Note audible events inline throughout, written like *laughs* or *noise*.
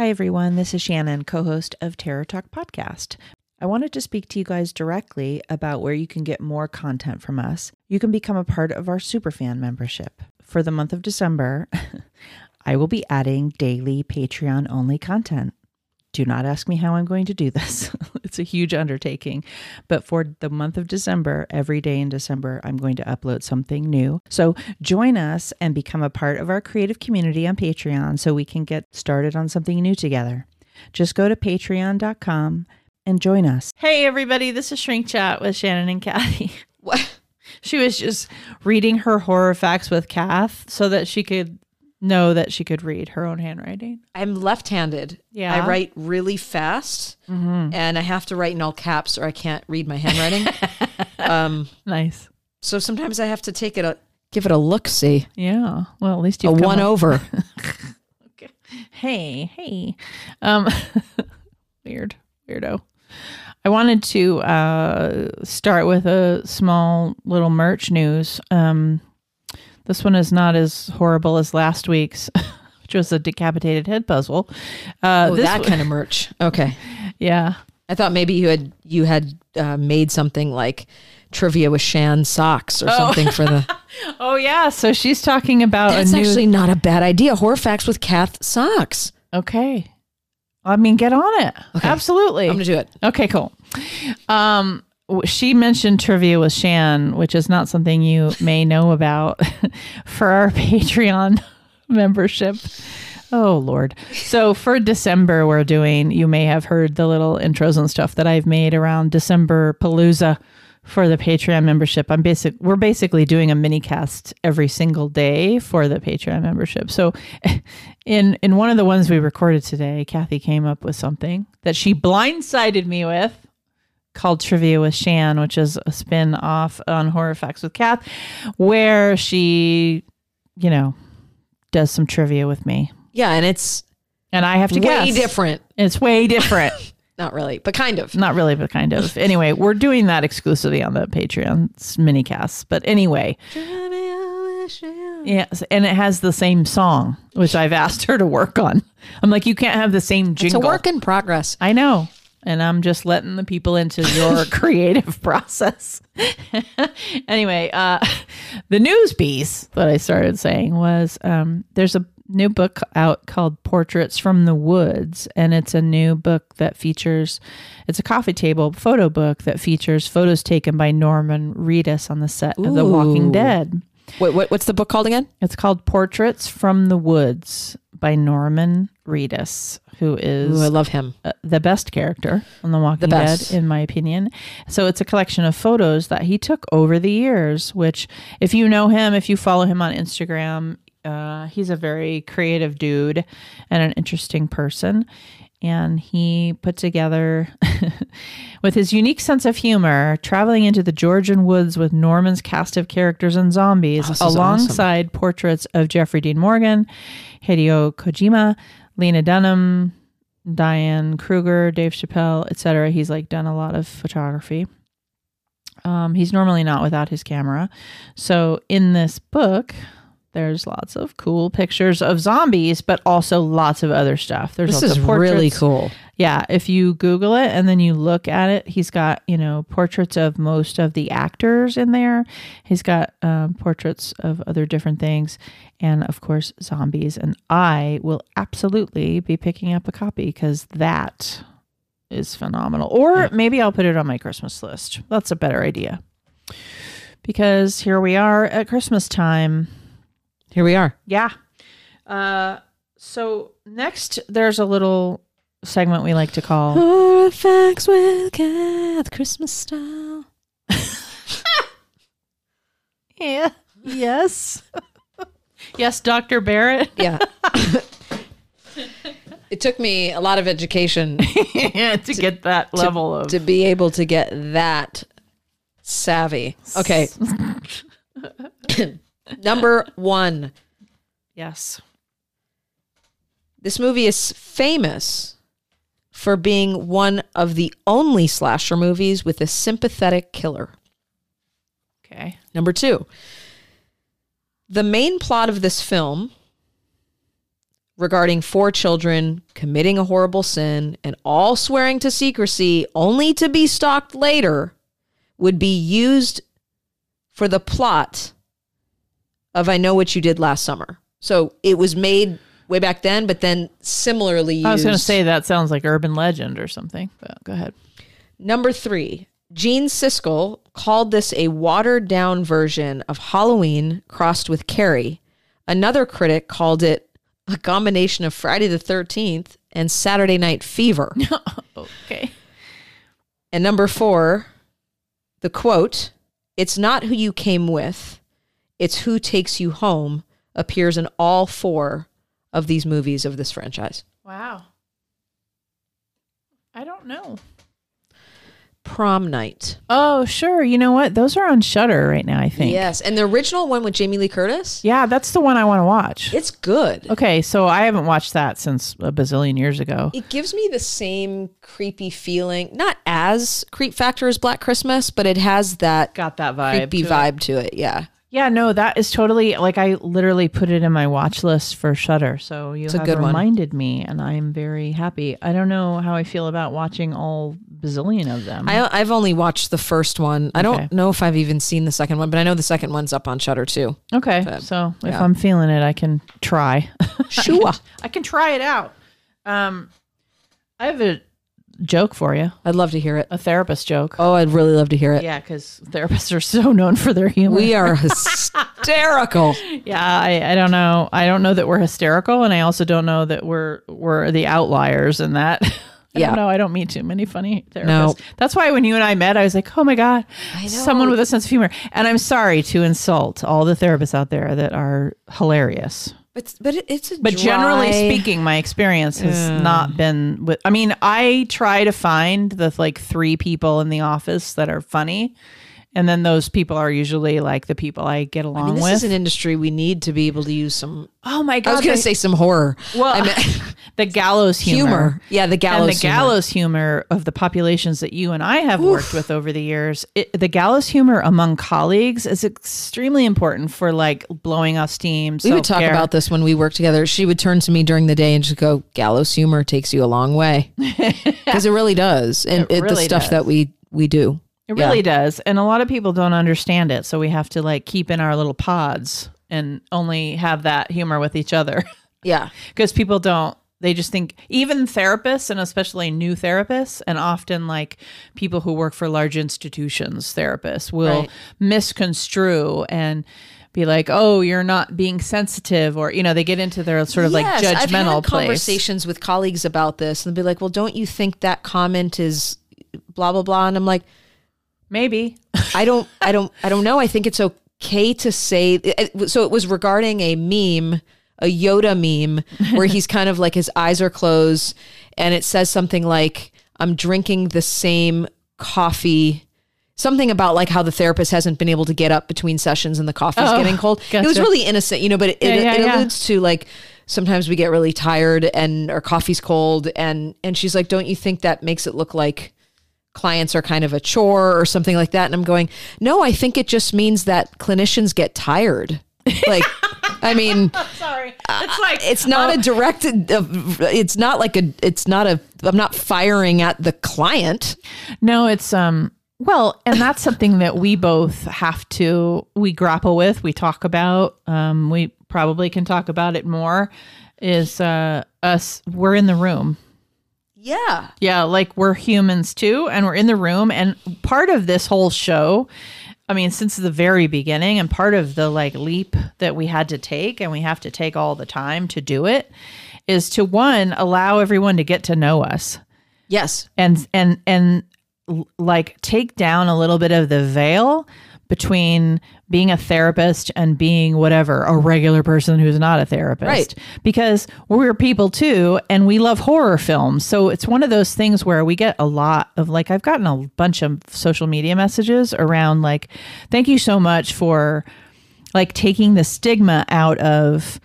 Hi, everyone. This is Shannon, co host of Terror Talk Podcast. I wanted to speak to you guys directly about where you can get more content from us. You can become a part of our Superfan membership. For the month of December, *laughs* I will be adding daily Patreon only content. Do not ask me how I'm going to do this. *laughs* it's a huge undertaking. But for the month of December, every day in December, I'm going to upload something new. So join us and become a part of our creative community on Patreon so we can get started on something new together. Just go to patreon.com and join us. Hey, everybody, this is Shrink Chat with Shannon and Kathy. *laughs* What? She was just reading her horror facts with Kath so that she could know that she could read her own handwriting. I'm left-handed. Yeah. Mm-hmm. I write really fast, and I have to write in all caps, or I can't read my handwriting. *laughs* um, Nice. so sometimes I have to take it a give it a look. See Yeah. Well, at least you've come one up- over. *laughs* Okay. Hey, hey. Um *laughs* weird. Weirdo. I wanted to uh start with a small little merch news. Um this one is not as horrible as last week's, *laughs* which was a decapitated head puzzle. Uh Oh, that one- kind of merch. Okay, *laughs* yeah. I thought maybe you had you had uh, made something like trivia with Shan socks or something for the. *laughs* Oh yeah, so she's talking about That's a new actually not a bad idea. Horror facts with Kath socks. Okay. I mean, get on it. Absolutely. I'm gonna do it. Okay, cool. Um, w- she mentioned trivia with Shan, which is not something you may know about *laughs* for our *laughs* Patreon *laughs* membership. Oh Lord! So for December, we're doing. You may have heard the little intros and stuff that I've made around December Palooza for the Patreon membership. I'm basic. We're basically doing a mini cast every single day for the Patreon membership. So, in in one of the ones we recorded today, Kathy came up with something that she blindsided me with called Trivia with Shan, which is a spin off on Horror Facts with Kath, where she, you know, does some trivia with me. Yeah, and it's And I have to way guess. different. It's way different. *laughs* Not really, but kind of. Not really, but kind of. Anyway, we're doing that exclusively on the Patreon it's mini casts. But anyway, yes, and it has the same song, which I've asked her to work on. I'm like, you can't have the same jingle. It's a work in progress. I know. And I'm just letting the people into your *laughs* creative process. *laughs* anyway, uh, *laughs* the news piece that I started saying was um, there's a new book out called Portraits from the Woods. And it's a new book that features, it's a coffee table photo book that features photos taken by Norman Reedus on the set of The Walking Dead. What, what what's the book called again? It's called Portraits from the Woods by Norman Reedus, who is Ooh, I love him. uh, the best character on The Walking The. Dead, in my opinion. So it's a collection of photos that he took over the years. Which, if you know him, if you follow him on Instagram, uh, he's a very creative dude and an interesting person. And he put together, *laughs* with his unique sense of humor, traveling into the Georgian woods with Norman's cast of characters and zombies, Oh, is awesome. alongside portraits of Jeffrey Dean Morgan, Hideo Kojima, Lena Dunham, Diane Kruger, Dave Chappelle, etc. He's like done a lot of photography. Um, he's normally not without his camera. So in this book, there's lots of cool pictures of zombies, but also lots of other stuff. There's This is portraits. really cool. Yeah, if you Google it and then you look at it, he's got you know portraits of most of the actors in there. He's got um, portraits of other different things, and of course zombies. And I will absolutely be picking up a copy because that is phenomenal. Or maybe I'll put it on my Christmas list. That's a better idea. Because here we are at Christmas time. Here we are. Yeah. Uh, so next, there's a little segment we like to call Horror facts with Kath, Christmas style. *laughs* Yeah. Yes. yes, Dr. Barrett. *laughs* Yeah. it took me a lot of education *laughs* to get that level of to be able to get that savvy. Okay. Number one. yes. This movie is famous for being one of the only slasher movies with a sympathetic killer. Okay. Number two, the main plot of this film regarding four children committing a horrible sin and all swearing to secrecy only to be stalked later would be used for the plot of I Know What You Did Last Summer. So it was made way back then, but then similarly used. I was going to say that sounds like urban legend or something, but go ahead. Number three, Gene Siskel called this a watered down version of Halloween crossed with Carrie. Another critic called it a combination of Friday the 13th and Saturday Night Fever. *laughs* Okay. and number four, the quote, it's not who you came with, it's who takes you home, appears in all four of these movies of this franchise. Wow. I don't know. Prom night. Oh, sure. You know what? Those are on Shudder right now, I think. Yes. And the original one with Jamie Lee Curtis, Yeah, that's the one I want to watch. it's good. Okay, so I haven't watched that since a bazillion years ago. It gives me the same creepy feeling, not as creep factor as Black Christmas, but it has that Got that vibe. creepy to it. vibe to it. Yeah. Yeah, no, that is totally like I literally put it in my watch list for Shudder. So you a have good one. reminded me, and I'm very happy. I don't know how I feel about watching all bazillion of them. I, I've only watched the first one. I don't know if I've even seen the second one, but I know the second one's up on Shudder too. okay, so if yeah. I'm feeling it, I can try. Sure. *laughs* I can try it out. Um, I have a joke for you, I'd love to hear it. a therapist joke. Oh, I'd really love to hear it. Yeah, because therapists are *laughs* so known for their humor. We are *laughs* hysterical. Yeah, I, I don't know. I don't know that we're hysterical, and I also don't know that we're we're the outliers in that. *laughs* I Yeah. don't know. I don't meet too many funny therapists. No. That's why when you and I met, I was like, oh my god, someone with a sense of humor. And I'm sorry to insult all the therapists out there that are hilarious. But but it, it's a But generally speaking, my experience has not been with. I mean, I try to find the like three people in the office that are funny, and then those people are usually like the people I get along I mean, this with. is an industry we need to be able to use some. oh my god! I was going to say some horror. Well, I meant *laughs* the gallows humor. humor. Yeah, the gallows. and the humor. gallows humor of the populations that you and I have worked with over the years, it, the gallows humor among colleagues is extremely important for like blowing off steam. We would talk about this when we worked together. She would turn to me during the day and just go, "Gallows humor takes you a long way," *laughs* because it really does, and It it, the stuff does. that we we do. It really does, and a lot of people don't understand it, so we have to like keep in our little pods and only have that humor with each other *laughs* Yeah, because people don't. They just think even therapists and especially new therapists and often like people who work for large institutions, therapists will Right. misconstrue and be like, "Oh, you're not being sensitive," or you know, they get into their sort of like Yes, I've judgmental had place. conversations with colleagues about this, and they'll be like, "Well, don't you think that comment is blah blah blah?" And I'm like, Maybe. I don't, I don't, I don't know. I think it's okay to say. So it was regarding a meme, a Yoda meme, where he's kind of like his eyes are closed, and it says something like, "I'm drinking the same coffee." Something about like how the therapist hasn't been able to get up between sessions and the coffee's Oh, getting cold. It was really innocent, you know, but it, Yeah, it, yeah, it yeah. alludes to like sometimes we get really tired and our coffee's cold and and she's like, Don't you think that makes it look like clients are kind of a chore or something like that. And I'm going, no, I think it just means that clinicians get tired. *laughs* Like, I mean, Sorry. It's like it's not a directed, uh, it's not like a, it's not a, I'm not firing at the client. No, it's um well, and that's something that we both have to we grapple with, we talk about. Um we probably can talk about it more is uh us we're in the room. Yeah. Yeah, like we're humans too and we're in the room and part of this whole show I mean, since the very beginning, and part of the like leap that we had to take, and we have to take all the time to do it, is to one allow everyone to get to know us Yes. and and and like take down a little bit of the veil between being a therapist and being whatever a regular person who's not a therapist Right. because we're people too and we love horror films so it's one of those things where we get a lot of like I've gotten a bunch of social media messages around like thank you so much for like taking the stigma out of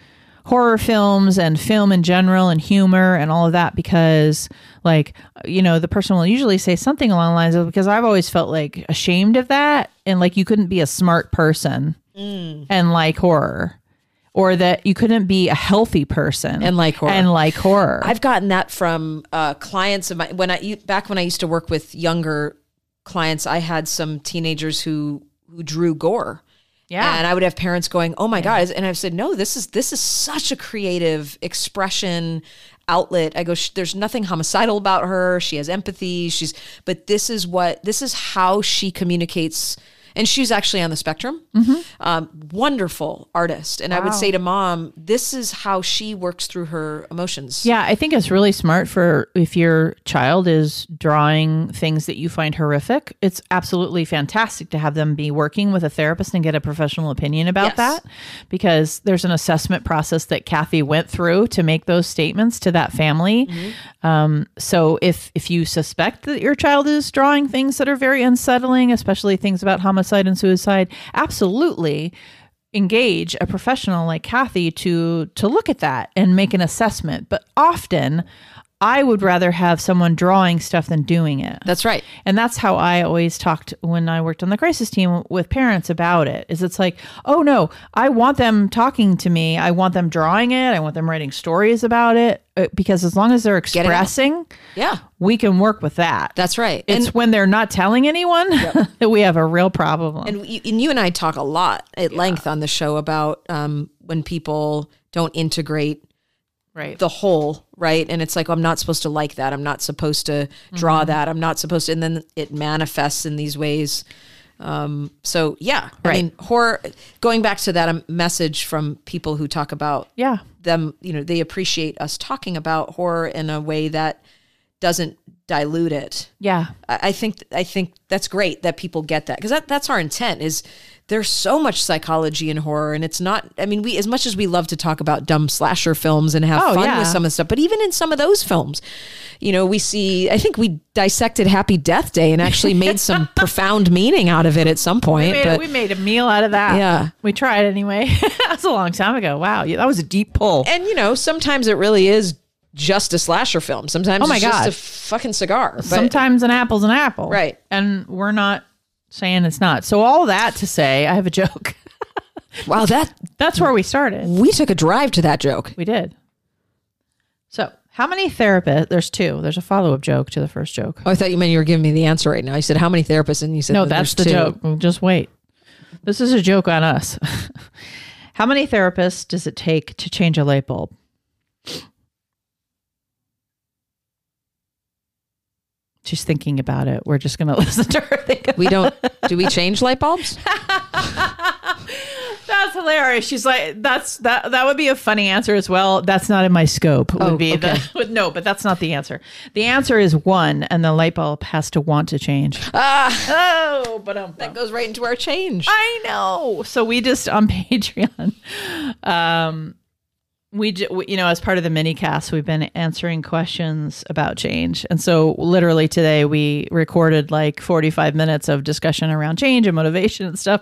horror films and film in general and humor and all of that because like you know the person will usually say something along the lines of because I've always felt like ashamed of that and like you couldn't be a smart person and like horror or that you couldn't be a healthy person And like horror. and like horror. I've gotten that from uh, clients of my when I back when I used to work with younger clients. I had some teenagers who who drew gore. Yeah. and I would have parents going, "Oh my god!" And I've said, "No, this is this is such a creative expression outlet." I go, "There's nothing homicidal about her. She has empathy. She's, but this is what this is how she communicates." And she's actually on the spectrum. Um, wonderful artist, and I would say to mom, "This is how she works through her emotions." Yeah, I think it's really smart for if your child is drawing things that you find horrific. It's absolutely fantastic to have them be working with a therapist and get a professional opinion about Yes. that because there's an assessment process that Kathy went through to make those statements to that family. Um, so if if you suspect that your child is drawing things that are very unsettling, especially things about homicide and suicide, absolutely engage a professional like Kathy to to look at that and make an assessment. But often I would rather have someone drawing stuff than doing it. That's right. And that's how I always talked when I worked on the crisis team with parents about it. Is it's like, oh no, I want them talking to me. I want them drawing it. I want them writing stories about it uh, because as long as they're expressing, Yeah, we can work with that. that's right. it's and when they're not telling anyone *laughs* that we have a real problem. and you, and you and I talk a lot at length on the show about um, when people don't integrate right. the whole, right? And it's like, I'm not supposed to like that. I'm not supposed to draw Mm-hmm. that. I'm not supposed to. And then it manifests in these ways. Um, so, yeah. I Right. mean, horror, going back to that um, message from people who talk about yeah. them, you know, they appreciate us talking about horror in a way that doesn't dilute it. Yeah. I think I think that's great that people get that because that, that's our intent is there's so much psychology in horror and it's not I mean we as much as we love to talk about dumb slasher films and have Oh, fun yeah. with some of the stuff but even in some of those films you know we see I think we dissected Happy Death Day and actually made some *laughs* profound meaning out of it at some point We made, but we made a meal out of that. Yeah. We tried anyway. *laughs* That's a long time ago. Wow. Yeah, that was a deep pull. and you know sometimes it really is just a slasher film sometimes Oh my it's just a fucking cigar but Sometimes an apple's an apple. Right. And we're not saying it's not. So all that to say, I have a joke. *laughs* wow that That's where we started. we took a drive to that joke We did. So how many therapists? There's two. There's a follow up joke to the first joke. Oh, I thought you meant you were giving me the answer right now. You said how many therapists, and you said No, that's the two. joke. Mm, just wait. This is a joke on us. *laughs* How many therapists does it take to change a light bulb? She's thinking about it. We're just going *laughs* to listen to her think. We don't. do we change light bulbs? *laughs* That's hilarious. She's like, that's that. That would be a funny answer as well. That's not in my scope. Would Oh, be okay. the *laughs* no, but that's not the answer. The answer is one, and the light bulb has to want to change. Ah, Oh, but um, that goes right into our change. I know. So we just on Patreon, um, we, you know as part of the mini cast, we've been answering questions about change, and so literally today we recorded like forty five minutes of discussion around change and motivation and stuff.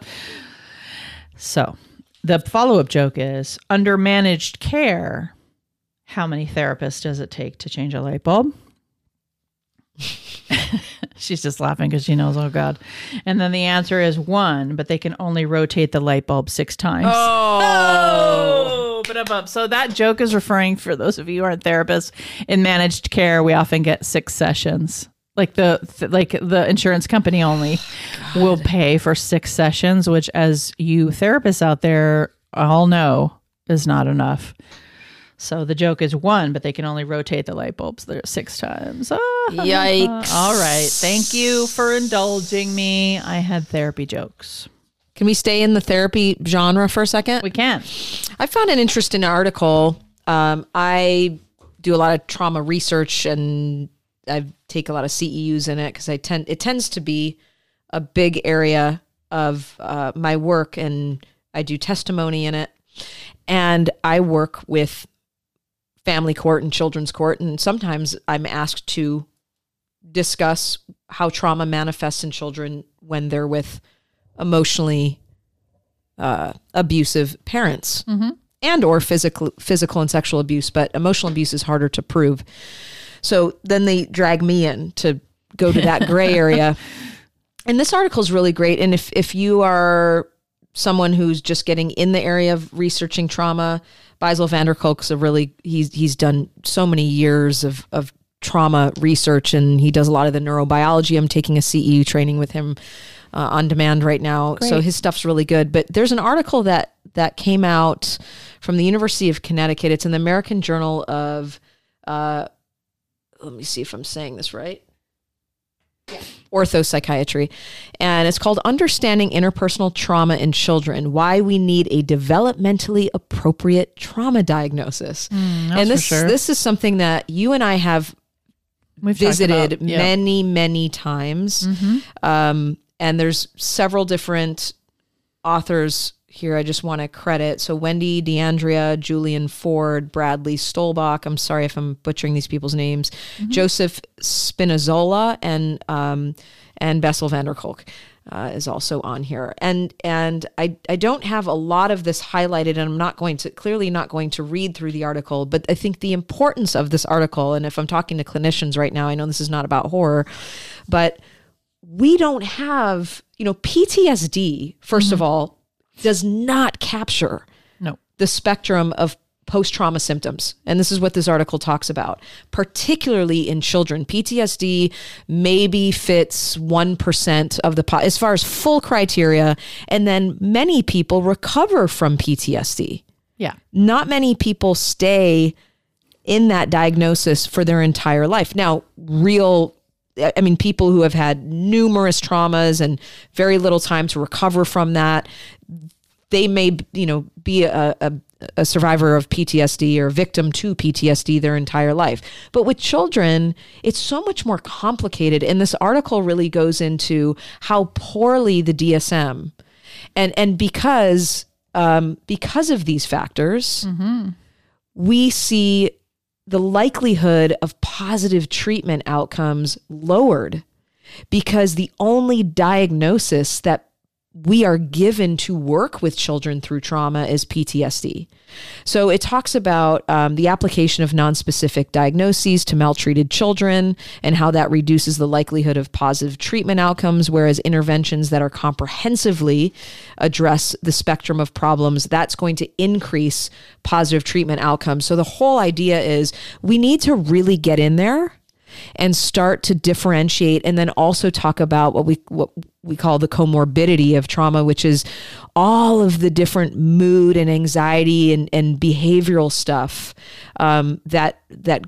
So the follow up joke is under managed care. How many therapists does it take to change a light bulb? *laughs* She's just laughing because she knows, oh God. And then the answer is one, but they can only rotate the light bulb six times. Oh, but up, up. So that joke is referring for those of you who aren't therapists in managed care. We often get six sessions. Like the th- like the insurance company only will pay for six sessions, which, as you therapists out there all know, is not enough. So the joke is one, but they can only rotate the light bulbs there six times. Ah. Yikes! All right. Thank you for indulging me. I had therapy jokes. Can we stay in the therapy genre for a second? We can. I found an interesting article. Um, I do a lot of trauma research and I take a lot of CEUs in it because I tend it tends to be a big area of uh, my work, and I do testimony in it. And I work with family court and children's court, and sometimes I'm asked to discuss how trauma manifests in children when they're with emotionally uh, abusive parents and or physical physical and sexual abuse but emotional abuse is harder to prove. So then they drag me in to go to that gray *laughs* area. And this article is really great. And if if you are someone who's just getting in the area of researching trauma, Bessel van der Kolk's a really he's he's done so many years of of trauma research and he does a lot of the neurobiology. I'm taking a CEU training with him uh, on demand right now. So his stuff's really good. But there's an article that that came out from the University of Connecticut. It's in the American Journal of uh, let me see if I'm saying this right. Orthopsychiatry. And it's called Understanding Interpersonal Trauma in Children Why We Need a Developmentally Appropriate Trauma Diagnosis. Mm, and this, this is something that you and I have We've visited about- yeah. many, many times. Mhm. Um, and there's several different authors here I just want to credit. So Wendy D'Andrea, Julian Ford, Bradley Stolbach. I'm sorry if I'm butchering these people's names. Joseph Spinazzola and um, and Bessel van der Kolk. Uh, is also on here, and and I I don't have a lot of this highlighted, and I'm not going to clearly not going to read through the article, but I think the importance of this article, and if I'm talking to clinicians right now, I know this is not about horror, but we don't have, you know, PTSD, 1st of mm-hmm. all, does not capture No. the spectrum of post trauma symptoms. And this is what this article talks about, particularly in children. PTSD maybe fits 1% of the, po- as far as full criteria. And then many people recover from PTSD. Yeah. Not many people stay in that diagnosis for their entire life. Now, real I mean, people who have had numerous traumas and very little time to recover from that, they may, you know, be a, a, a survivor of PTSD or victim to PTSD their entire life. But with children, it's so much more complicated. And this article really goes into how poorly the DSM and and because um, because of these factors, we see the likelihood of positive treatment outcomes lowered because the only diagnosis that we are given to work with children through trauma is PTSD. So it talks about um, the application of nonspecific diagnoses to maltreated children and how that reduces the likelihood of positive treatment outcomes, whereas interventions that are comprehensively address the spectrum of problems, that's going to increase positive treatment outcomes. So the whole idea is we need to really get in there and start to differentiate and then also talk about what we what we call the comorbidity of trauma which is all of the different mood and anxiety and, and behavioral stuff um, that that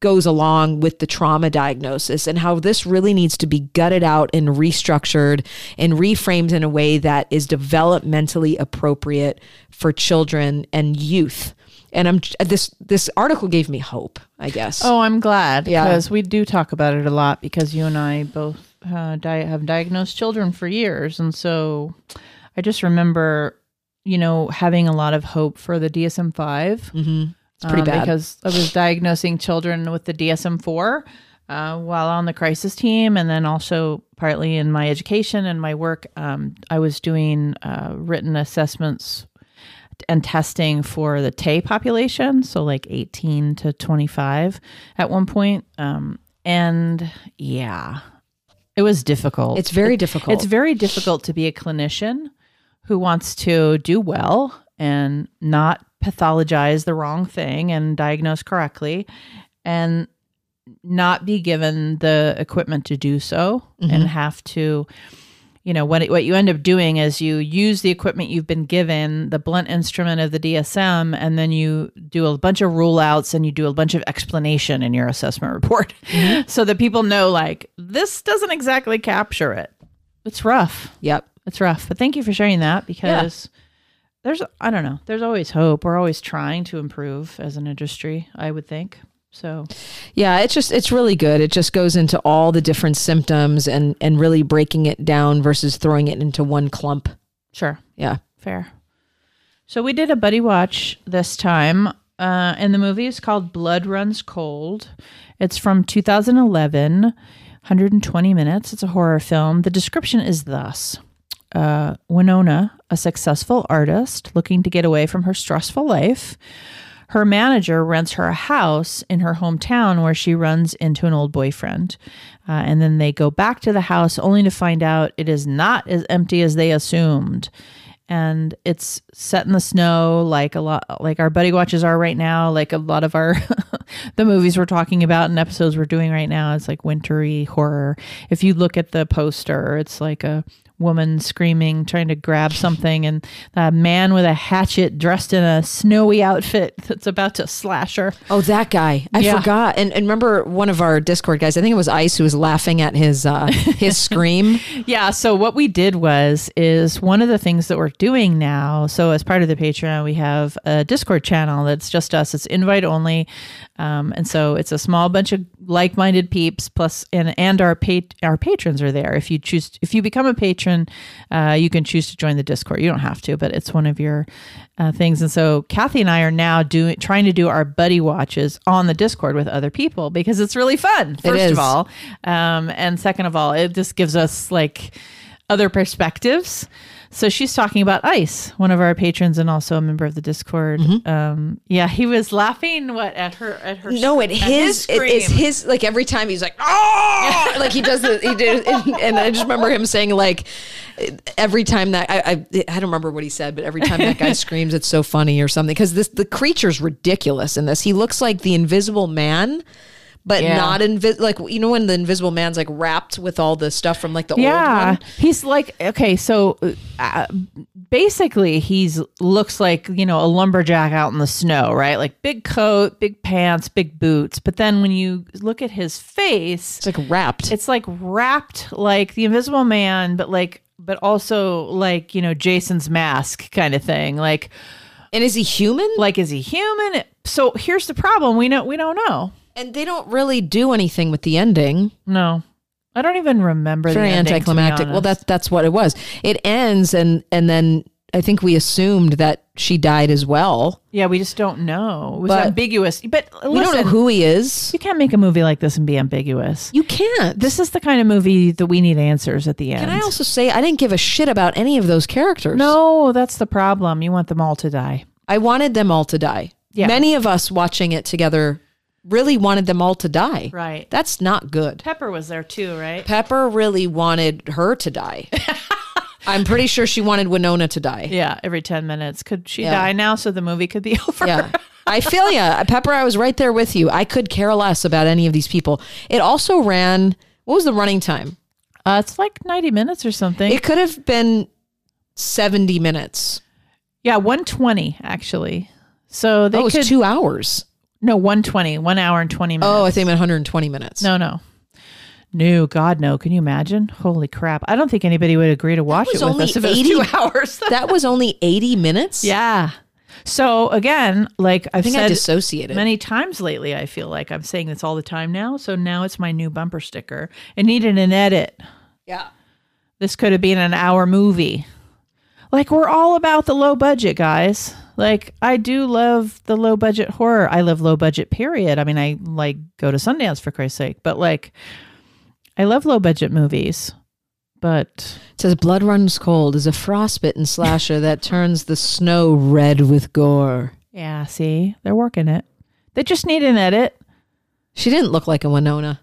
goes along with the trauma diagnosis and how this really needs to be gutted out and restructured and reframed in a way that is developmentally appropriate for children and youth and i'm this this article gave me hope i guess Oh, I'm glad Yeah. because we do talk about it a lot because you and I both uh, di- have diagnosed children for years, and so I just remember, you know, having a lot of hope for the DSM five. Mm-hmm. It's pretty bad. because I was diagnosing children with the DSM four. Uh, while on the crisis team, and then also partly in my education and my work, um, I was doing uh, written assessments and testing for the TAY population, so like 18 to 25 at one point. Um, and yeah, it was difficult. It's very difficult. It's very difficult to be a clinician who wants to do well and not pathologize the wrong thing and diagnose correctly and not be given the equipment to do so and have to you know what what you end up doing is you use the equipment you've been given the blunt instrument of the DSM and then you do a bunch of rule outs and you do a bunch of explanation in your assessment report. Mm-hmm. *laughs* So that people know like this doesn't exactly capture it. It's rough. Yep. it's rough. But thank you for sharing that because there's i don't know there's always hope. We're always trying to improve as an industry i would think so Yeah, it's just it's really good. It just goes into all the different symptoms and and really breaking it down versus throwing it into one clump. sure Yeah. Fair. So we did a buddy watch this time, uh, and the movie is called Blood Runs Cold. It's from 2011, 120 minutes. It's a horror film. The description is thus uh, Winona, a successful artist looking to get away from her stressful life, her manager rents her a house in her hometown where she runs into an old boyfriend. Uh, and then they go back to the house only to find out it is not as empty as they assumed. And it's set in the snow, like a lot, like our buddy watches are right now. Like a lot of our *laughs* the movies we're talking about and episodes we're doing right now, it's like wintry horror. If you look at the poster, it's like a woman screaming, trying to grab something, and a man with a hatchet dressed in a snowy outfit that's about to slash her. Oh, that guy. I Yeah. forgot. And, and remember one of our Discord guys, I think it was Ice who was laughing at his uh his *laughs* scream. Yeah. So what we did was is one of the things that we're doing now. So as part of the Patreon, we have a Discord channel that's just us. It's invite only, um, and so it's a small bunch of like-minded peeps plus and and our pat- our patrons are there. If you choose, if you become a patron, uh, you can choose to join the Discord. You don't have to, but it's one of your uh, things. And so Kathy and I are now doing trying to do our buddy watches on the Discord with other people because it's really fun. First of all, um, and second of all, it just gives us like other perspectives. So she's talking about Ice, one of our patrons and also a member of the Discord. Mm-hmm. Um, yeah, he was laughing what at her at her No, at his, it, it's his like every time he's like oh like he does the he did and, and I just remember him saying like every time that I, I I don't remember what he said but every time that guy *laughs* screams it's so funny or something because this the creature's ridiculous in this he looks like the Invisible Man but Yeah. not invis like you know when the Invisible Man's like wrapped with all the stuff from like the old yeah, he's like okay. So uh, basically, he's looks like you know a lumberjack out in the snow, right? Like big coat, big pants, big boots. But then when you look at his face, it's like wrapped it's like wrapped like the invisible man but like but also like you know jason's mask kind of thing like and is he human like is he human so here's the problem we know we don't know and they don't really do anything with the ending no i don't even remember very the ending, anticlimactic. Well, that's that's what it was. It ends, and and then I think we assumed that she died as well. yeah we just don't know it was But- ambiguous but listen, we don't know who he is. you can't make a movie like this and be ambiguous You can't. this is the kind of movie that we need answers at the end Can I also say I didn't give a shit about any of those characters? no that's the problem you want them all to die I wanted them all to die. Yeah. Many of us watching it together really wanted them all to die. right That's not good. pepper was there too right Pepper really wanted her to die. *laughs* I'm pretty sure she wanted Winona to die. Yeah, every 10 minutes. Could she Yeah. die now so the movie could be *laughs* over? Yeah. I feel ya. Pepper, I was right there with you. I could care less about any of these people. It also ran, what was the running time? Uh, it's like 90 minutes or something. It could have been 70 minutes. yeah, 120 actually. So they was could two hours. No 120, 1 hour and 20 minutes. Oh, I think meant 120 minutes. no, no. No, God no. Can you imagine? Holy crap. I don't think anybody would agree to watch it with only us if it was 80 2 *laughs* hours. *laughs* That was only 80 minutes? yeah. So again, like I've I think I said dissociated. many times lately, I feel like I'm saying this all the time now. So now it's my new bumper sticker. It needed an edit. yeah. this could have been an hour movie. Like we're all about the low budget, guys. Like I do love the low budget horror. I love low budget period. I mean, I like go to Sundance for Christ's sake, but like I love low budget movies. But It says Blood Runs Cold is a frostbitten slasher that *laughs* turns the snow red with gore. yeah, see, they're working it. They just need an edit. She didn't look like a Winona.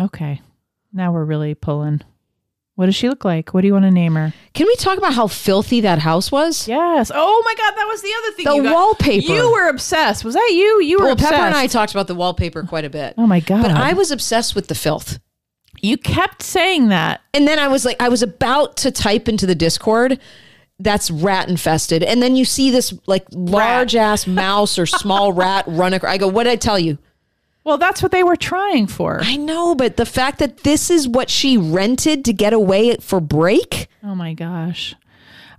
Okay. Now we're really pulling. What does she look like? What do you want to name her? Can we talk about how filthy that house was? Yes. Oh my God, that was the other thing. The you got- wallpaper. You were obsessed. Was that you? You were Well, obsessed. Pepper and I talked about the wallpaper quite a bit. Oh my God. But I was obsessed with the filth. You kept saying that. And then I was like, I was about to type into the Discord, that's rat infested. And then you see this like large ass mouse or small *laughs* rat run across. I go, what did I tell you? Well, that's what they were trying for. I know, but the fact that this is what she rented to get away for break. Oh my gosh.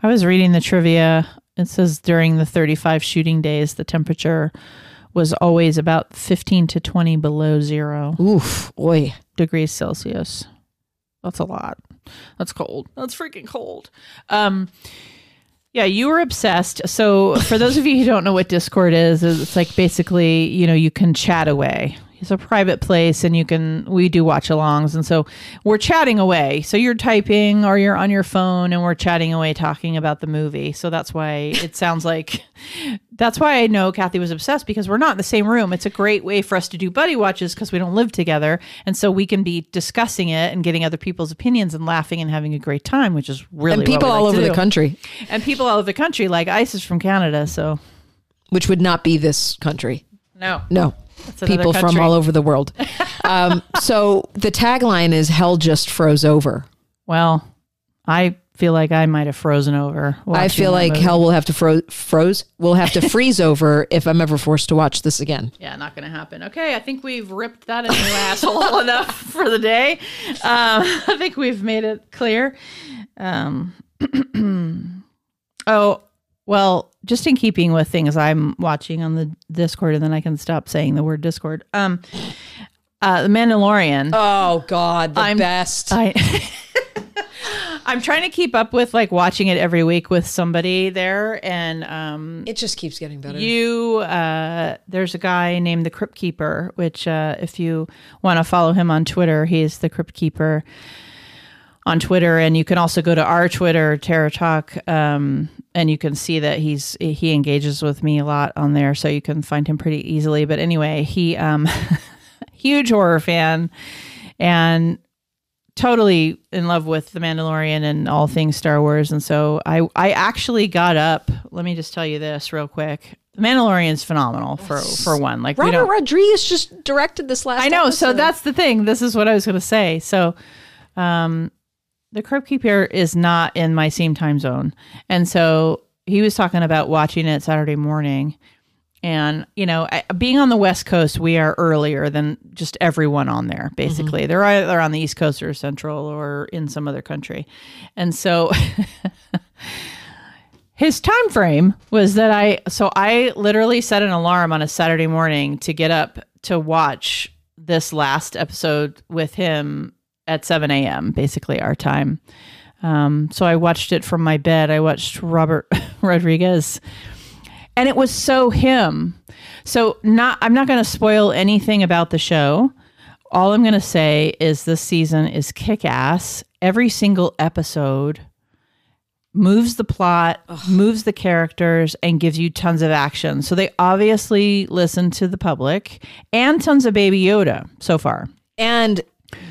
I was reading the trivia. It says during the 35 shooting days, the temperature was always about 15 to 20 below zero Oof, boy. degrees Celsius. That's a lot. That's cold. That's freaking cold. Um, yeah, you were obsessed. So, for those of you who don't know what Discord is, it's like basically, you know, you can chat away. It's a private place and you can we do watch alongs and so we're chatting away. So you're typing or you're on your phone and we're chatting away talking about the movie. So that's why it sounds like *laughs* that's why i know kathy was obsessed because we're not in the same room. It's a great way for us to do buddy watches because we don't live together. And so we can be discussing it and getting other people's opinions and laughing and having a great time which is really and people all like over the country, and people all over the country like ice is from canada so. Which would not be this country. no. No. People from all over the world. *laughs* um, so the tagline is "Hell just froze over." well i feel like i might have frozen over I feel like movie. hell will have to fro- froze. Will have to freeze *laughs* over if I'm ever forced to watch this again. Yeah, not going to happen. Okay, I think we've ripped that a new asshole enough for the day. Um, *laughs* I think we've made it clear. Um, *clears throat* oh, well, just in keeping with things I'm watching on the Discord, and then I can stop saying the word Discord. Um, uh, the Mandalorian. Oh God, the I'm- best. I *laughs* I'm trying to keep up with like watching it every week with somebody there, and um, it just keeps getting better. you uh there's a guy named the crypt keeper which uh if you want to follow him on twitter he's the crypt keeper on twitter and you can also go to our twitter terror talk um and you can see that he's he engages with me a lot on there so you can find him pretty easily but anyway he um *laughs* huge horror fan and totally in love with the Mandalorian and all things Star Wars. And so I I actually got up. Let me just tell you this real quick. The Mandalorian's phenomenal for for one. Like Robert. Rodriguez just directed this last. I know. So that's the thing. This is what I was going to say. So, um, the Crypt Keeper is not in my same time zone, and so he was talking about watching it Saturday morning. And you know, I, being on the West Coast, we are earlier than just everyone on there. Mm-hmm. Basically, they're either on the East Coast or Central or in some other country. And so, *laughs* his time frame was that I. So I literally set an alarm on a Saturday morning to get up to watch this last episode with him at 7 a.m. Basically, our time. Um, so I watched it from my bed. I watched Robert *laughs* Rodriguez and it was so him. So not I'm not going to spoil anything about the show. All I'm going to say is this season is kick ass. Every single episode moves the plot, moves the characters, and gives you tons of action. So they obviously listen to the public and tons of Baby Yoda so far. and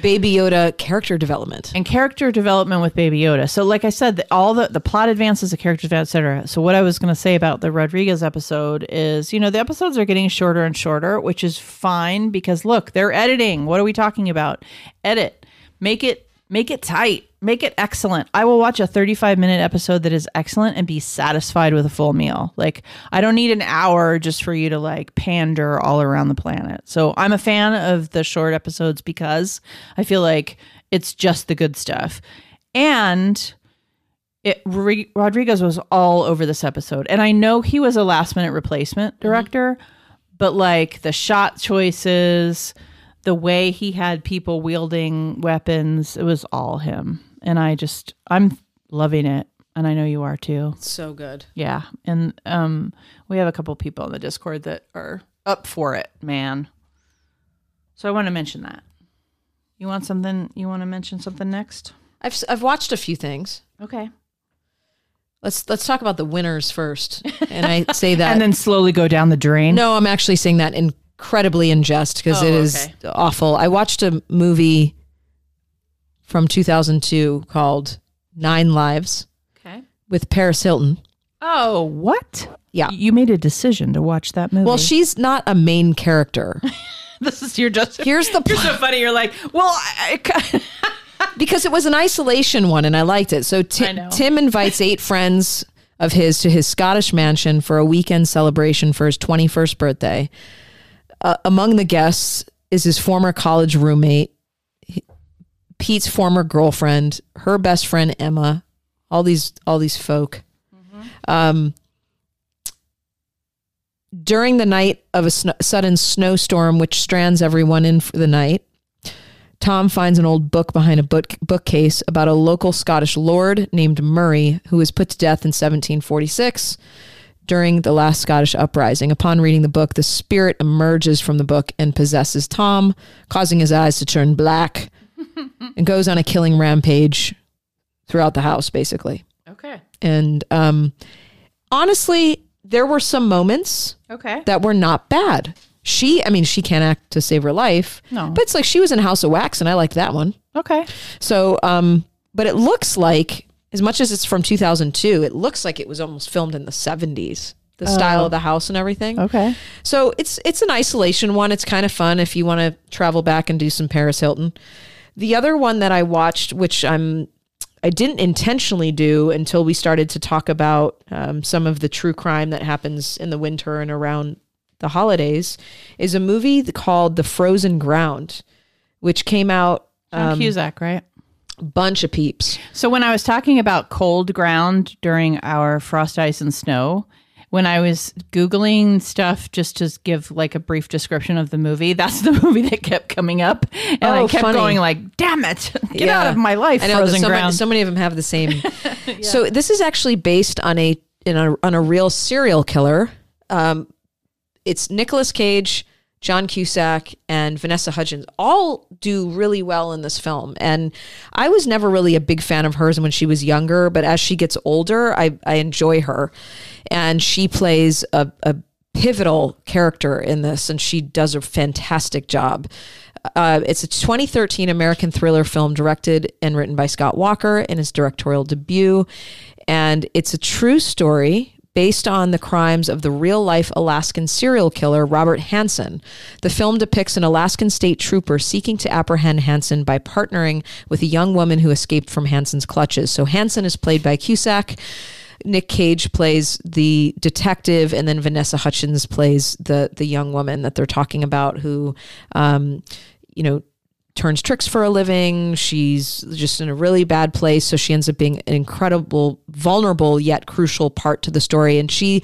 Baby Yoda character development. and character development with Baby Yoda. So, like I said, the, all the the plot advances, the character advance, etc. So, what I was going to say about the Rodriguez episode is, you know, the episodes are getting shorter and shorter, which is fine because look, they're editing. What are we talking about? Edit, make it make it tight, make it excellent. I will watch a 35 minute episode that is excellent and be satisfied with a full meal. Like, I don't need an hour just for you to like pander all around the planet. So, I'm a fan of the short episodes because I feel like it's just the good stuff. And it Re- Rodriguez was all over this episode. And I know he was a last minute replacement mm-hmm. director, but like the shot choices, the way he had people wielding weapons, it was all him. And I just I'm loving it. And I know you are too. So good. Yeah. And um we have a couple people in the Discord that are up for it, man. So I want to mention that. You want something you want to mention something next? I've I've watched a few things. Okay. Let's let's talk about the winners first. And I *laughs* say that and then slowly go down the drain. No, I'm actually saying that incredibly in jest because Oh, it is okay. awful. I watched a movie from 2002 called Nine Lives Okay. with Paris Hilton. Oh, what? Yeah. You made a decision to watch that movie. Well, she's not a main character. *laughs* this is your just. Here's the You're so funny. You're like, well, I, *laughs* because it was an isolation one and I liked it. So I Ti- know. Tim invites eight friends of his to his Scottish mansion for a weekend celebration for his 21st birthday. Uh, among the guests is his former college roommate, Pete's former girlfriend, her best friend Emma, all these all these folk. Um, during the night of a sn- sudden snowstorm, which strands everyone in for the night, Tom finds an old book behind a book- bookcase about a local Scottish lord named Murray who was put to death in 1746 during the last Scottish uprising. Upon reading the book, the spirit emerges from the book and possesses Tom, causing his eyes to turn black and goes on a killing rampage throughout the house, basically. Okay. And um, honestly, there were some moments Okay. that were not bad. She, I mean, she can't act to save her life, No. but it's like she was in House of Wax, and I liked that one. Okay. So, um, but it looks like, as much as it's from 2002, it looks like it was almost filmed in the 70s. The style of the house and everything. Okay. So it's it's an isolation one. It's kind of fun if you want to travel back and do some Paris Hilton. The other one that I watched, which I'm I didn't intentionally do until we started to talk about um, some of the true crime that happens in the winter and around the holidays, is a movie called The Frozen Ground, which came out John um, Cusack, right? bunch of peeps. So when I was talking about cold ground during our frost, ice, and snow, when I was googling stuff just to give like a brief description of the movie, that's *laughs* the movie that kept coming up, and I Oh, kept funny. going like, "Damn it, *laughs* get Yeah. out of my life, I know frozen so, many, ground." so many of them have the same. *laughs* So this is actually based on a in a on a real serial killer. Um, it's Nicolas Cage, John Cusack, and Vanessa Hudgens all do really well in this film. And I was never really a big fan of hers when she was younger, but as she gets older, I I enjoy her, and she plays a. a pivotal character in this and she does a fantastic job uh, it's a 2013 American thriller film directed and written by Scott Walker in his directorial debut. And it's a true story based on the crimes of the real life Alaskan serial killer Robert Hansen. The film depicts an Alaskan state trooper seeking to apprehend Hansen by partnering with a young woman who escaped from Hansen's clutches. So Hansen is played by Cusack. Nick Cage plays the detective, and then Vanessa Hudgens plays the the young woman that they're talking about, who, um, you know, turns tricks for a living. She's just in a really bad place, so she ends up being an incredible, vulnerable yet crucial part to the story. And she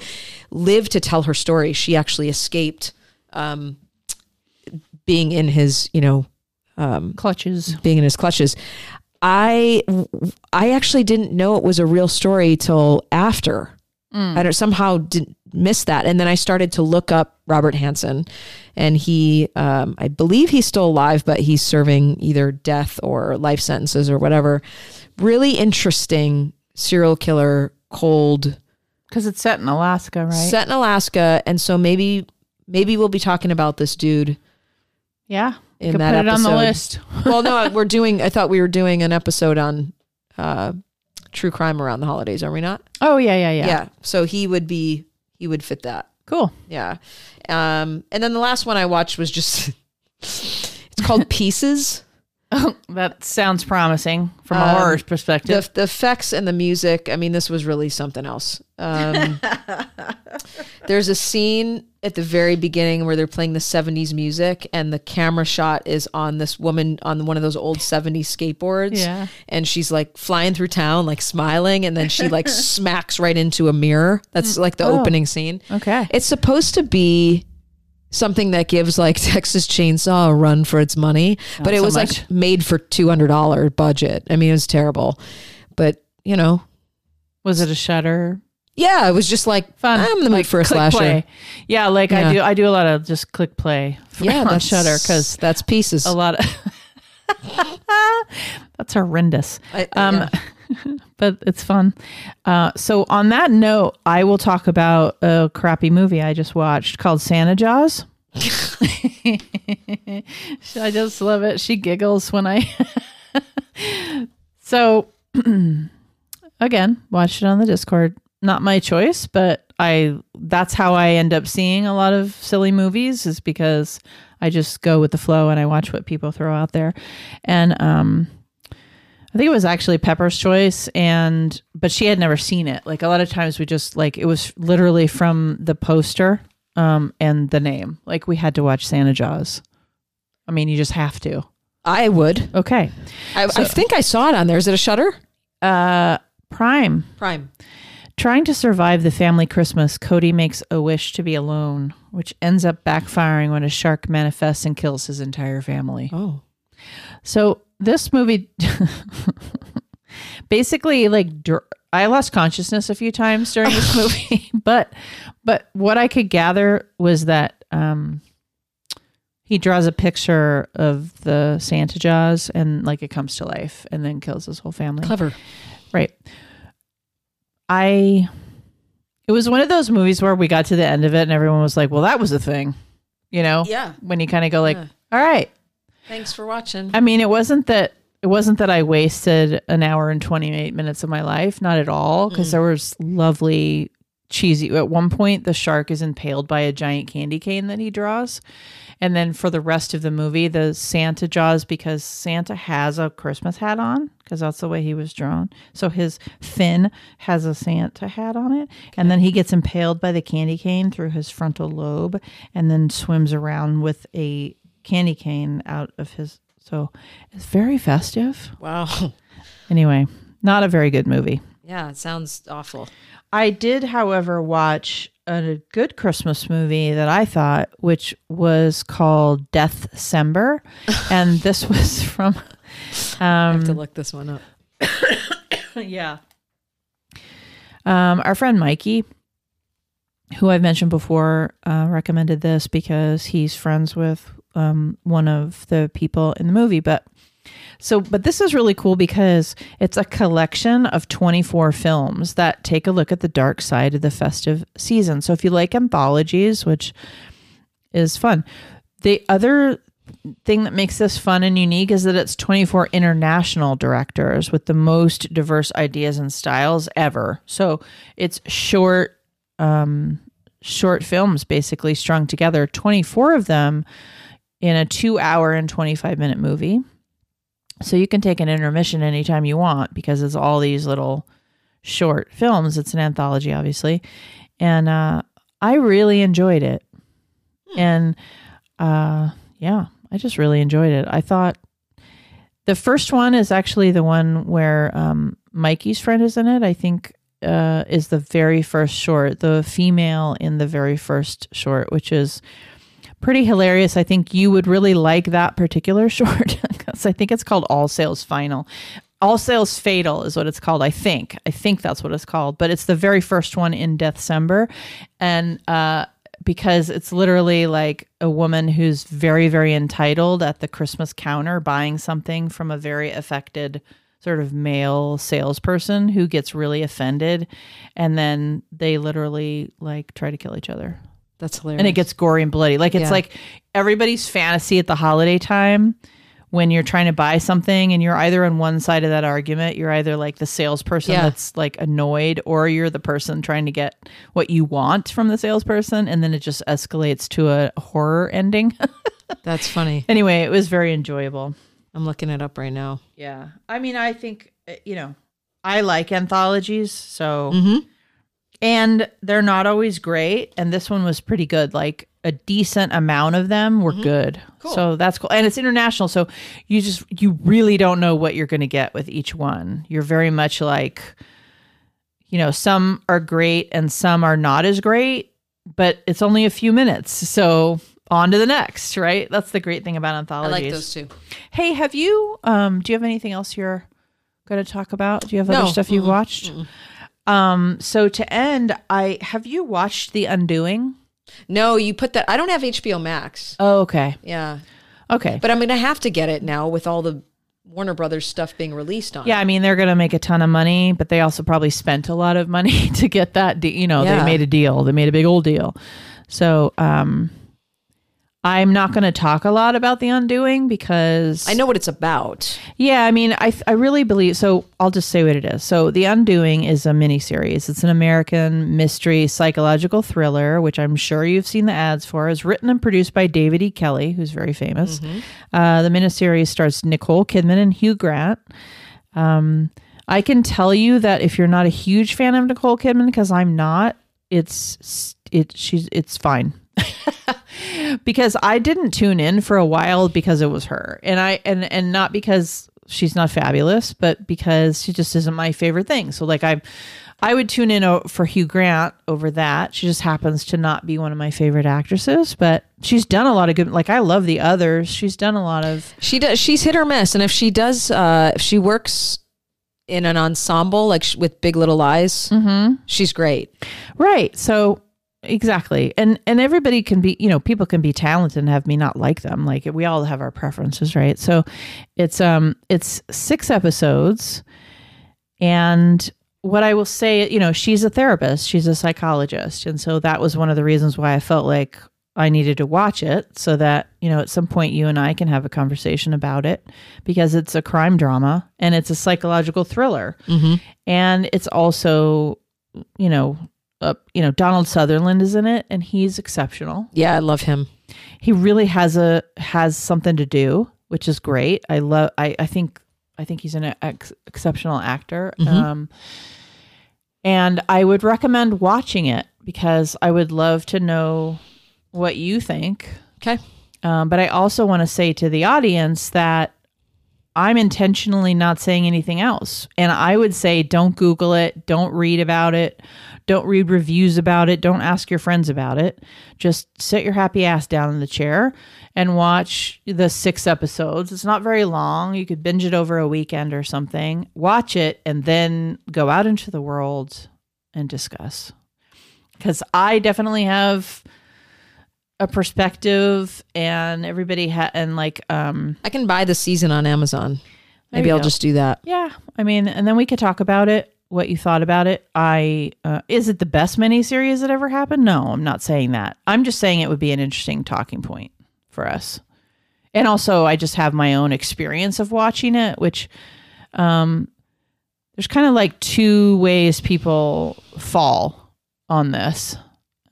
lived to tell her story. She actually escaped um, being in his, you know, Clutches. being in his clutches. I I actually didn't know it was a real story till after. I don't somehow didn't miss that, and then I started to look up Robert Hansen, and he, um, I believe he's still alive, but he's serving either death or life sentences or whatever. Really interesting serial killer, cold, Because it's set in Alaska, right? set in Alaska, and so maybe maybe we'll be talking about this dude yeah. in Could that put it on the episode. list. *laughs* well, no, *laughs* we're doing. I thought we were doing an episode on uh, true crime around the holidays. Are we not? Oh yeah, yeah, yeah. Yeah. So he would be. He would fit that. Cool. Yeah. Um, and then the last one I watched was just. *laughs* it's called Pieces. *laughs* That sounds promising from a Um, horror perspective. The, the effects and the music. I mean, this was really something else. Um, *laughs* there's a scene at the very beginning where they're playing the 70s music, and the camera shot is on this woman on one of those old 70s skateboards. Yeah. And she's like flying through town, like smiling, and then she like *laughs* smacks right into a mirror. That's like the Oh. opening scene. okay. It's supposed to be something that gives like *laughs* Texas Chainsaw a run for its money, but it so was much. like made for two hundred dollar budget. I mean, it was terrible, but you know, Was it a Shudder? yeah, it was just like Fun. I'm in the mood Like, for a slasher. Play. Yeah, like Yeah. I do. I do a lot of just click play. Yeah, *laughs* on Shudder because that's pieces. a lot of. *laughs* That's horrendous. I- Um, yeah. *laughs* but it's fun. Uh, so on that note, I will talk about a crappy movie I just watched called Santa Jaws. *laughs* I just love it. She giggles when I. *laughs* so, *clears throat* again, watched it on the Discord. Not my choice, but I. That's how I end up seeing a lot of silly movies is because I just go with the flow and I watch what people throw out there, and um. I think it was actually Pepper's choice and but she had never seen it. Like a lot of times we just like it was literally from the poster um and the name. Like we had to watch Santa Jaws. I mean, you just have to. I would. Okay. I, I think I saw it on there. Is it a Shudder? Uh Prime. Prime. Trying to survive the family Christmas, Cody makes a wish to be alone, which ends up backfiring when a shark manifests and kills his entire family. Oh, So this movie *laughs* basically like dr- I lost consciousness a few times during this *laughs* movie, but but what I could gather was that um, he draws a picture of the Santa Jaws and like it comes to life and then kills his whole family. Clever. Right. I it was one of those movies where we got to the end of it and everyone was like, "Well, that was a thing." You know? Yeah. When you kind of go like, Yeah. "All right." Thanks for watching. I mean, it wasn't that it wasn't that I wasted an hour and 28 minutes of my life, not at all, because there mm. was lovely cheesy. At one point, the shark is impaled by a giant candy cane that he draws. And then for the rest of the movie, the Santa Jaws, because Santa has a Christmas hat on, because that's the way he was drawn. So his fin has a Santa hat on it. And then he gets impaled by the candy cane through his frontal lobe and then swims around with a candy cane out of his. So it's very festive. wow. *laughs* Anyway, not a very good movie. Yeah, it sounds awful. I did, however, watch a good Christmas movie that I thought, which was called Deathcember, *laughs* and this was from, I have um, to look this one up. *coughs* yeah, um, our friend Mikey, who I've mentioned before, uh, recommended this because he's friends with um, one of the people in the movie, but. So, but this is really cool because it's a collection of 24 films that take a look at the dark side of the festive season. So, if you like anthologies, which is fun, the other thing that makes this fun and unique is that it's 24 international directors with the most diverse ideas and styles ever. So, it's short, um, short films basically strung together, 24 of them in a two hour and 25 minute movie. So you can take an intermission anytime you want because it's all these little short films. It's an anthology, obviously. And uh, I really enjoyed it. And uh, yeah, I just really enjoyed it. I thought the first one is actually the one where um, Mikey's friend is in it. I think uh, is the very first short, the female in the very first short, which is pretty hilarious. I think you would really like that particular *laughs* short because I think it's called All Sales Final. All Sales Fatal is what it's called. I think. I think that's what it's called. But it's the very first one in Deathcember, and uh, because it's literally like a woman who's very, very entitled at the Christmas counter buying something from a very affected sort of male salesperson who gets really offended, and then they literally like try to kill each other That's hilarious. and it gets gory and bloody. Like it's Yeah. like everybody's fantasy at the holiday time when you're trying to buy something and you're either on one side of that argument, you're either like the salesperson Yeah. that's like annoyed or you're the person trying to get what you want from the salesperson and then it just escalates to a horror ending. *laughs* That's funny. anyway, it was very enjoyable. I'm looking it up right now. Yeah. I mean, I think uh, you know, I like anthologies, so Mm-hmm. And they're not always great. And this one was pretty good. Like a decent amount of them were good. Cool. so that's cool. And it's international. So you just you really don't know what you're going to get with each one. You're very much like you know some are great and some are not as great but it's only a few minutes. So on to the next right? That's the great thing about I anthologies. like those two. hey have you um do you have anything else you're going to talk about? Do you have No. other stuff you've Mm-mm. watched um, so to end, I have you watched The Undoing? No, you put that. I don't have HBO Max. Oh, okay. Yeah, Okay. but I'm gonna have to get it now with all the Warner Brothers stuff being released on. yeah, I mean they're going to make a ton of money, but they also probably spent a lot of money *laughs* to get that. De- you know, Yeah. they made a deal. They made a big old deal. So, um, I'm not going to talk a lot about The Undoing because I know what it's about. Yeah, I mean, I I really believe. So I'll just say what it is. So The Undoing is a miniseries. It's an American mystery psychological thriller, which I'm sure you've seen the ads for. Is written and produced by David E. Kelley, who's very famous. Uh, the miniseries stars Nicole Kidman and Hugh Grant. Um, I can tell you that if you're not a huge fan of Nicole Kidman, because I'm not, it's it she's it's fine. *laughs* because I didn't tune in for a while because it was her. And I and and not because she's not fabulous, but because she just isn't my favorite thing. So like I I would tune in for Hugh Grant over that. She just happens to not be one of my favorite actresses, but she's done a lot of good like I love the others. She's done a lot of She does. She's hit or miss, and if she does, uh, if she works in an ensemble, like sh- with Big Little Lies, Mm-hmm. she's great. Right. So exactly. And and everybody can be, you know, people can be talented and have me not like them. Like we all have our preferences, right? So it's um it's 6 episodes and what I will say, you know, she's a therapist, she's a psychologist, and so that was one of the reasons why I felt like I needed to watch it so that, you know, at some point you and I can have a conversation about it because it's a crime drama and it's a psychological thriller. Mm-hmm. And it's also, you know, uh, you know, Donald Sutherland is in it and he's exceptional. Yeah, I love him. He really has a has something to do, which is great. I love I I think I think he's an ex- exceptional actor. Mhm. Um and I would recommend watching it because I would love to know what you think. Okay. Um, but I also want to say to the audience that I'm intentionally not saying anything else. And I would say don't Google it, don't read about it, don't read reviews about it, don't ask your friends about it. Just sit your happy ass down in the chair and watch the six episodes. It's not very long. You could binge it over a weekend or something. Watch it and then go out into the world and discuss. Because I definitely have a perspective and everybody had and like um I can buy the season on Amazon. Maybe I'll go. just do that. yeah i mean and then we could talk about it what you thought about it i uh, is it the best miniseries that ever happened no i'm not saying that i'm just saying it would be an interesting talking point for us and also i just have my own experience of watching it which um there's kind of like two ways people fall on this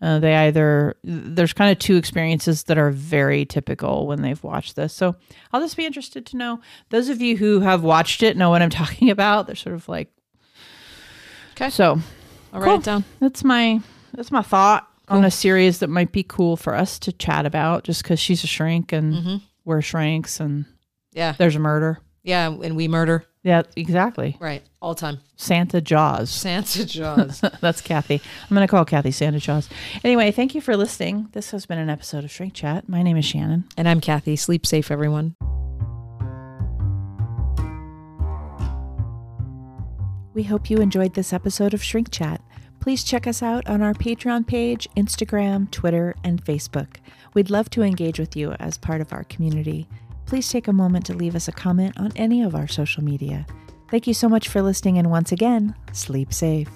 uh, they either there's kind of two experiences that are very typical when they've watched this so i'll just be interested to know those of you who have watched it know what i'm *laughs* talking about they're sort of like Okay. so I'll Cool. write it down. that's my that's my thought on a series that might be cool for us to chat about just because she's a shrink and Mm-hmm. we're shrinks and Yeah. there's a murder Yeah. And we murder. Yeah exactly Right. All the time. santa jaws Santa *laughs* Jaws. That's Kathy. I'm going to call Kathy Santa Jaws. Anyway, thank you for listening. This has been an episode of Shrink Chat. My name is Shannon. and I'm Kathy. Sleep safe, everyone. We hope you enjoyed this episode of Shrink Chat. Please check us out on our Patreon page, Instagram, Twitter, and Facebook. We'd love to engage with you as part of our community. Please take a moment to leave us a comment on any of our social media. Thank you so much for listening, and once again, sleep safe.